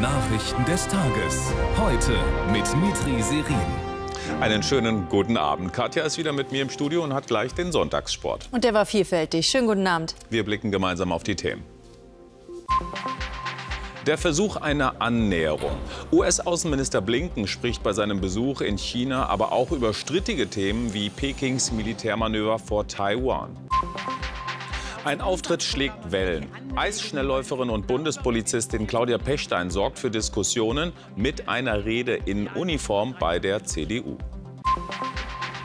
Nachrichten des Tages. Heute mit Mitri Serin. Einen schönen guten Abend. Katja ist wieder mit mir im Studio und hat gleich den Sonntagssport. Und der war vielfältig. Schönen guten Abend. Wir blicken gemeinsam auf die Themen. Der Versuch einer Annäherung. US-Außenminister Blinken spricht bei seinem Besuch in China aber auch über strittige Themen wie Pekings Militärmanöver vor Taiwan. Ein Auftritt schlägt Wellen. Eisschnellläuferin und Bundespolizistin Claudia Pechstein sorgt für Diskussionen mit einer Rede in Uniform bei der CDU.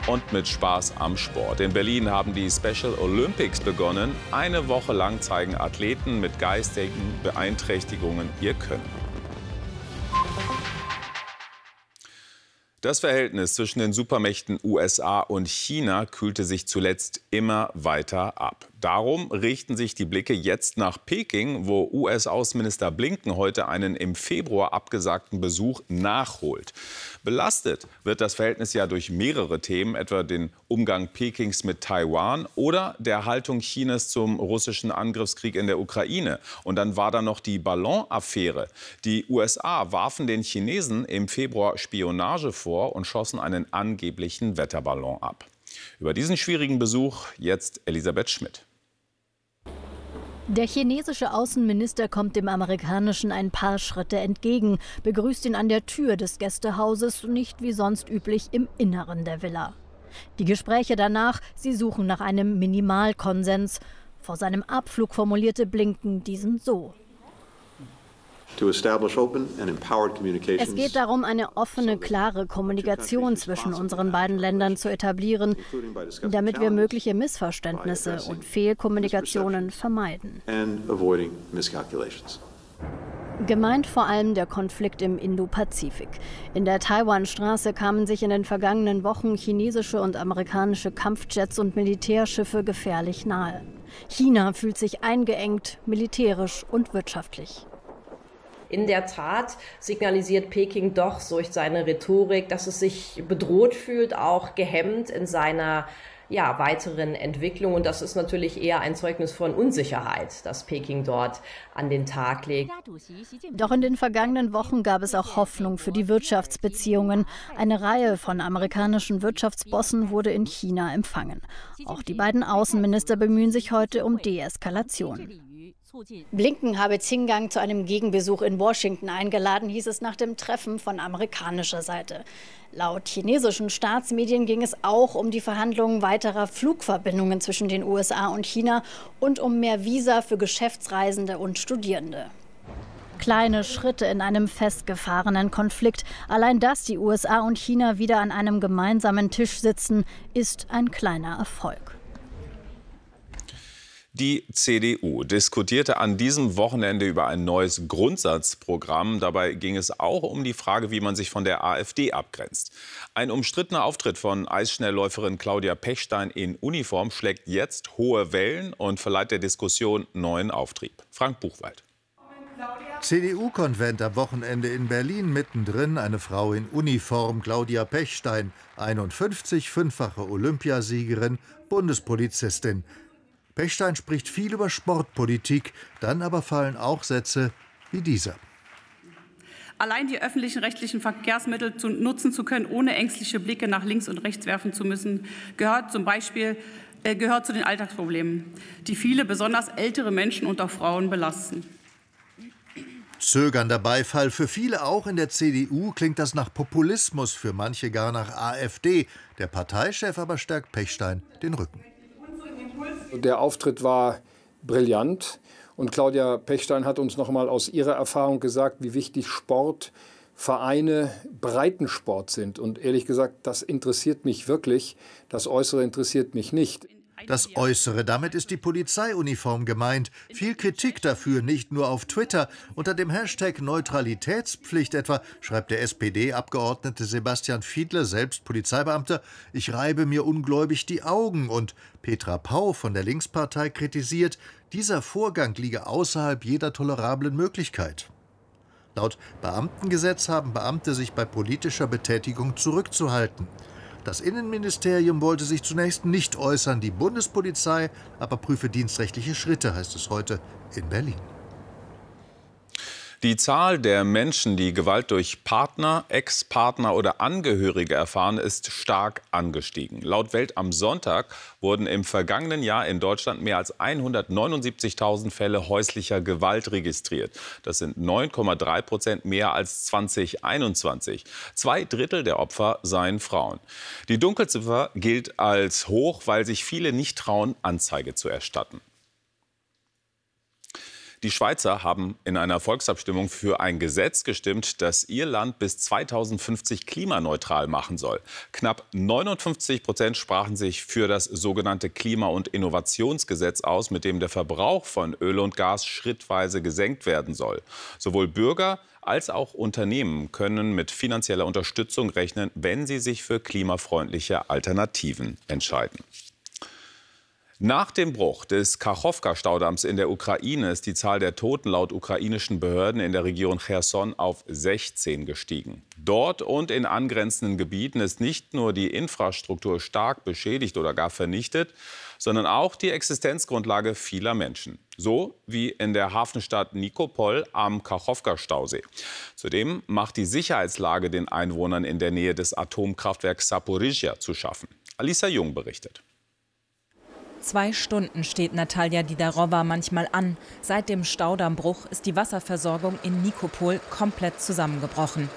Und mit Spaß am Sport. In Berlin haben die Special Olympics begonnen. Eine Woche lang zeigen Athleten mit geistigen Beeinträchtigungen ihr Können. Das Verhältnis zwischen den Supermächten USA und China kühlte sich zuletzt immer weiter ab. Darum richten sich die Blicke jetzt nach Peking, wo US-Außenminister Blinken heute einen im Februar abgesagten Besuch nachholt. Belastet wird das Verhältnis ja durch mehrere Themen, etwa den Umgang Pekings mit Taiwan oder der Haltung Chinas zum russischen Angriffskrieg in der Ukraine. Und dann war da noch die Ballonaffäre. Die USA warfen den Chinesen im Februar Spionage vor und schossen einen angeblichen Wetterballon ab. Über diesen schwierigen Besuch jetzt Elisabeth Schmidt. Der chinesische Außenminister kommt dem amerikanischen ein paar Schritte entgegen, begrüßt ihn an der Tür des Gästehauses, nicht wie sonst üblich im Inneren der Villa. Die Gespräche danach, sie suchen nach einem Minimalkonsens. Vor seinem Abflug formulierte Blinken diesen so. Es geht darum, eine offene, klare Kommunikation zwischen unseren beiden Ländern zu etablieren, damit wir mögliche Missverständnisse und Fehlkommunikationen vermeiden. Gemeint vor allem der Konflikt im Indo-Pazifik. In der Taiwan-Straße kamen sich in den vergangenen Wochen chinesische und amerikanische Kampfjets und Militärschiffe gefährlich nahe. China fühlt sich eingeengt, militärisch und wirtschaftlich. In der Tat signalisiert Peking doch durch seine Rhetorik, dass es sich bedroht fühlt, auch gehemmt in seiner ja, weiteren Entwicklung. Und das ist natürlich eher ein Zeugnis von Unsicherheit, das Peking dort an den Tag legt. Doch in den vergangenen Wochen gab es auch Hoffnung für die Wirtschaftsbeziehungen. Eine Reihe von amerikanischen Wirtschaftsbossen wurde in China empfangen. Auch die beiden Außenminister bemühen sich heute um Deeskalation. Blinken habe Xingang zu einem Gegenbesuch in Washington eingeladen, hieß es nach dem Treffen von amerikanischer Seite. Laut chinesischen Staatsmedien ging es auch um die Verhandlungen weiterer Flugverbindungen zwischen den USA und China und um mehr Visa für Geschäftsreisende und Studierende. Kleine Schritte in einem festgefahrenen Konflikt. Allein dass die USA und China wieder an einem gemeinsamen Tisch sitzen, ist ein kleiner Erfolg. Die CDU diskutierte an diesem Wochenende über ein neues Grundsatzprogramm. Dabei ging es auch um die Frage, wie man sich von der AfD abgrenzt. Ein umstrittener Auftritt von Eisschnellläuferin Claudia Pechstein in Uniform schlägt jetzt hohe Wellen und verleiht der Diskussion neuen Auftrieb. Frank Buchwald. CDU-Konvent am Wochenende in Berlin, mittendrin eine Frau in Uniform, Claudia Pechstein, 51, fünffache Olympiasiegerin, Bundespolizistin. Pechstein spricht viel über Sportpolitik, dann aber fallen auch Sätze wie dieser. Allein die öffentlichen rechtlichen Verkehrsmittel zu nutzen zu können, ohne ängstliche Blicke nach links und rechts werfen zu müssen, gehört zum Beispiel äh, gehört zu den Alltagsproblemen, die viele, besonders ältere Menschen und auch Frauen belasten. Zögernder Beifall für viele auch in der CDU klingt das nach Populismus, für manche gar nach AfD. Der Parteichef aber stärkt Pechstein den Rücken. Der Auftritt war brillant. Und Claudia Pechstein hat uns noch mal aus ihrer Erfahrung gesagt, wie wichtig Sport, Vereine, Breitensport sind. Und ehrlich gesagt, das interessiert mich wirklich. Das Äußere interessiert mich nicht. Das Äußere, damit ist die Polizeiuniform gemeint. Viel Kritik dafür, nicht nur auf Twitter. Unter dem Hashtag Neutralitätspflicht etwa schreibt der SPD-Abgeordnete Sebastian Fiedler, selbst Polizeibeamter, ich reibe mir ungläubig die Augen. Und Petra Pau von der Linkspartei kritisiert, dieser Vorgang liege außerhalb jeder tolerablen Möglichkeit. Laut Beamtengesetz haben Beamte sich bei politischer Betätigung zurückzuhalten. Das Innenministerium wollte sich zunächst nicht äußern, die Bundespolizei aber prüfe dienstrechtliche Schritte, heißt es heute in Berlin. Die Zahl der Menschen, die Gewalt durch Partner, Ex-Partner oder Angehörige erfahren, ist stark angestiegen. Laut Welt am Sonntag wurden im vergangenen Jahr in Deutschland mehr als 179.000 Fälle häuslicher Gewalt registriert. Das sind 9,3 Prozent mehr als 2021. Zwei Drittel der Opfer seien Frauen. Die Dunkelziffer gilt als hoch, weil sich viele nicht trauen, Anzeige zu erstatten. Die Schweizer haben in einer Volksabstimmung für ein Gesetz gestimmt, das ihr Land bis 2050 klimaneutral machen soll. Knapp 59 Prozent sprachen sich für das sogenannte Klima- und Innovationsgesetz aus, mit dem der Verbrauch von Öl und Gas schrittweise gesenkt werden soll. Sowohl Bürger als auch Unternehmen können mit finanzieller Unterstützung rechnen, wenn sie sich für klimafreundliche Alternativen entscheiden. Nach dem Bruch des Kachowka-Staudamms in der Ukraine ist die Zahl der Toten laut ukrainischen Behörden in der Region Cherson auf 16 gestiegen. Dort und in angrenzenden Gebieten ist nicht nur die Infrastruktur stark beschädigt oder gar vernichtet, sondern auch die Existenzgrundlage vieler Menschen. So wie in der Hafenstadt Nikopol am Kachowka-Stausee. Zudem macht die Sicherheitslage den Einwohnern in der Nähe des Atomkraftwerks Saporizhia zu schaffen. Alisa Jung berichtet. Zwei Stunden steht Natalia Didarova manchmal an. Seit dem Staudammbruch ist die Wasserversorgung in Nikopol komplett zusammengebrochen.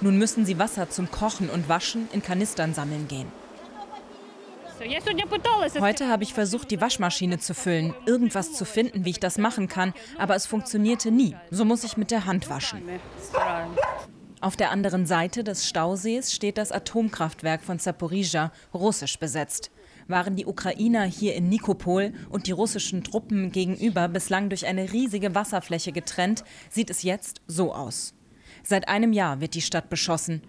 Nun müssen sie Wasser zum Kochen und Waschen in Kanistern sammeln gehen. Heute habe ich versucht, die Waschmaschine zu füllen, irgendwas zu finden, wie ich das machen kann, aber es funktionierte nie. So muss ich mit der Hand waschen. Auf der anderen Seite des Stausees steht das Atomkraftwerk von Zaporizhia, russisch besetzt waren die Ukrainer hier in Nikopol und die russischen Truppen gegenüber bislang durch eine riesige Wasserfläche getrennt, sieht es jetzt so aus. Seit einem Jahr wird die Stadt beschossen.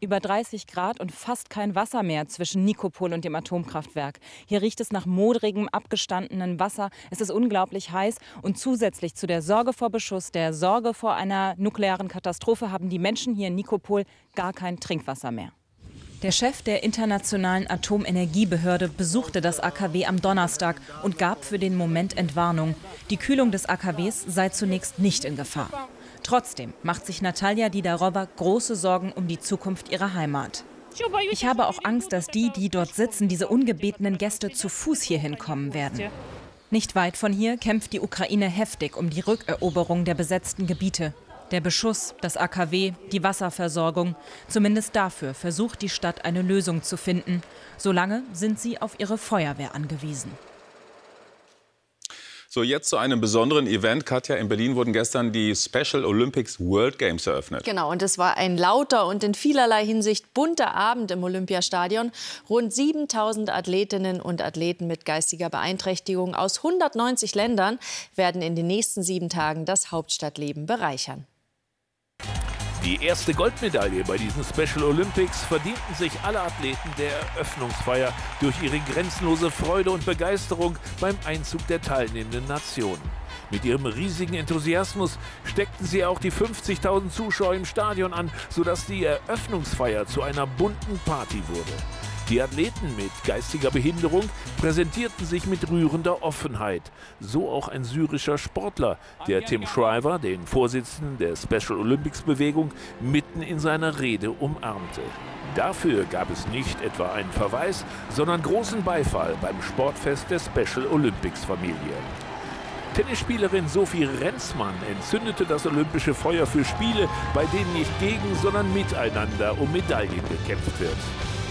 Über 30 Grad und fast kein Wasser mehr zwischen Nikopol und dem Atomkraftwerk. Hier riecht es nach modrigem, abgestandenen Wasser. Es ist unglaublich heiß. Und zusätzlich zu der Sorge vor Beschuss, der Sorge vor einer nuklearen Katastrophe, haben die Menschen hier in Nikopol gar kein Trinkwasser mehr. Der Chef der Internationalen Atomenergiebehörde besuchte das AKW am Donnerstag und gab für den Moment Entwarnung. Die Kühlung des AKWs sei zunächst nicht in Gefahr. Trotzdem macht sich Natalia Didarova große Sorgen um die Zukunft ihrer Heimat. Ich habe auch Angst, dass die, die dort sitzen, diese ungebetenen Gäste zu Fuß hierhin kommen werden. Nicht weit von hier kämpft die Ukraine heftig um die Rückeroberung der besetzten Gebiete. Der Beschuss, das AKW, die Wasserversorgung. Zumindest dafür versucht die Stadt eine Lösung zu finden. Solange sind sie auf ihre Feuerwehr angewiesen. So, jetzt zu einem besonderen Event. Katja, in Berlin wurden gestern die Special Olympics World Games eröffnet. Genau, und es war ein lauter und in vielerlei Hinsicht bunter Abend im Olympiastadion. Rund 7000 Athletinnen und Athleten mit geistiger Beeinträchtigung aus 190 Ländern werden in den nächsten sieben Tagen das Hauptstadtleben bereichern. Die erste Goldmedaille bei diesen Special Olympics verdienten sich alle Athleten der Eröffnungsfeier durch ihre grenzenlose Freude und Begeisterung beim Einzug der teilnehmenden Nationen. Mit ihrem riesigen Enthusiasmus steckten sie auch die 50.000 Zuschauer im Stadion an, sodass die Eröffnungsfeier zu einer bunten Party wurde. Die Athleten mit geistiger Behinderung präsentierten sich mit rührender Offenheit. So auch ein syrischer Sportler, der Tim Shriver, den Vorsitzenden der Special Olympics Bewegung, mitten in seiner Rede umarmte. Dafür gab es nicht etwa einen Verweis, sondern großen Beifall beim Sportfest der Special Olympics Familie. Tennisspielerin Sophie Renzmann entzündete das olympische Feuer für Spiele, bei denen nicht gegen, sondern miteinander um Medaillen gekämpft wird.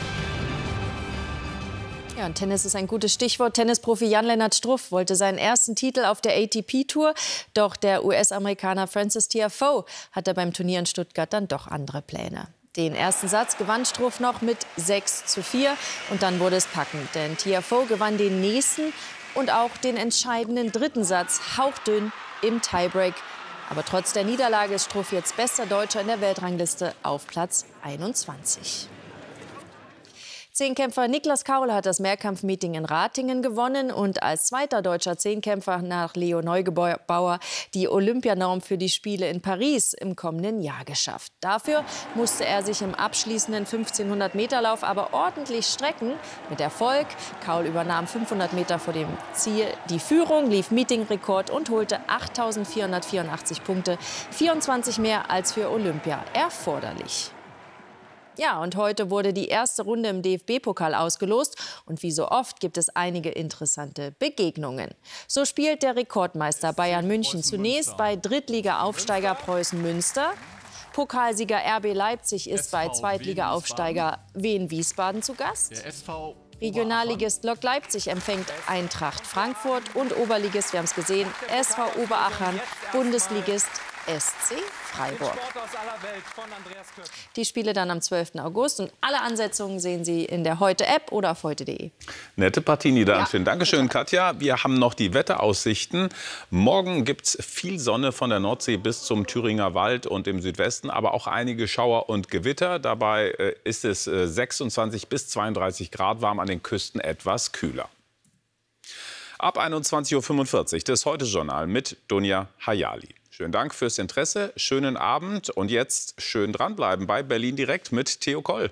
Ja, und Tennis ist ein gutes Stichwort. Tennisprofi Jan-Lennart Struff wollte seinen ersten Titel auf der ATP-Tour. Doch der US-Amerikaner Francis Tiafoe hatte beim Turnier in Stuttgart dann doch andere Pläne. Den ersten Satz gewann Struff noch mit 6 zu 4 und dann wurde es packend, denn Tiafoe gewann den nächsten und auch den entscheidenden dritten Satz hauchdünn im Tiebreak. Aber trotz der Niederlage ist Struff jetzt bester Deutscher in der Weltrangliste auf Platz 21. Zehnkämpfer Niklas Kaul hat das Mehrkampfmeeting in Ratingen gewonnen und als zweiter deutscher Zehnkämpfer nach Leo Neugebauer die Olympianorm für die Spiele in Paris im kommenden Jahr geschafft. Dafür musste er sich im abschließenden 1500 Meter Lauf aber ordentlich strecken. Mit Erfolg. Kaul übernahm 500 Meter vor dem Ziel die Führung, lief Meetingrekord und holte 8.484 Punkte, 24 mehr als für Olympia erforderlich. Ja, und heute wurde die erste Runde im DFB-Pokal ausgelost. Und wie so oft gibt es einige interessante Begegnungen. So spielt der Rekordmeister Bayern München zunächst bei Drittliga-Aufsteiger Preußen Münster. Pokalsieger RB Leipzig ist bei Zweitliga-Aufsteiger Wien Wiesbaden zu Gast. Regionalligist Lok Leipzig empfängt Eintracht Frankfurt und Oberligist, wir haben es gesehen, SV Oberachern, Bundesligist SC Freiburg. Die Spiele dann am 12. August und alle Ansetzungen sehen Sie in der Heute-App oder auf heute.de. Nette Partie Niederanstehen. Ja, Dankeschön, Katja. Wir haben noch die Wetteraussichten. Morgen gibt es viel Sonne von der Nordsee bis zum Thüringer Wald und im Südwesten, aber auch einige Schauer und Gewitter. Dabei äh, ist es äh, 26 bis 32 Grad warm, an den Küsten etwas kühler. Ab 21.45 Uhr das Heute-Journal mit Dunja Hayali. Schönen Dank fürs Interesse, schönen Abend und jetzt schön dranbleiben bei Berlin direkt mit Theo Koll.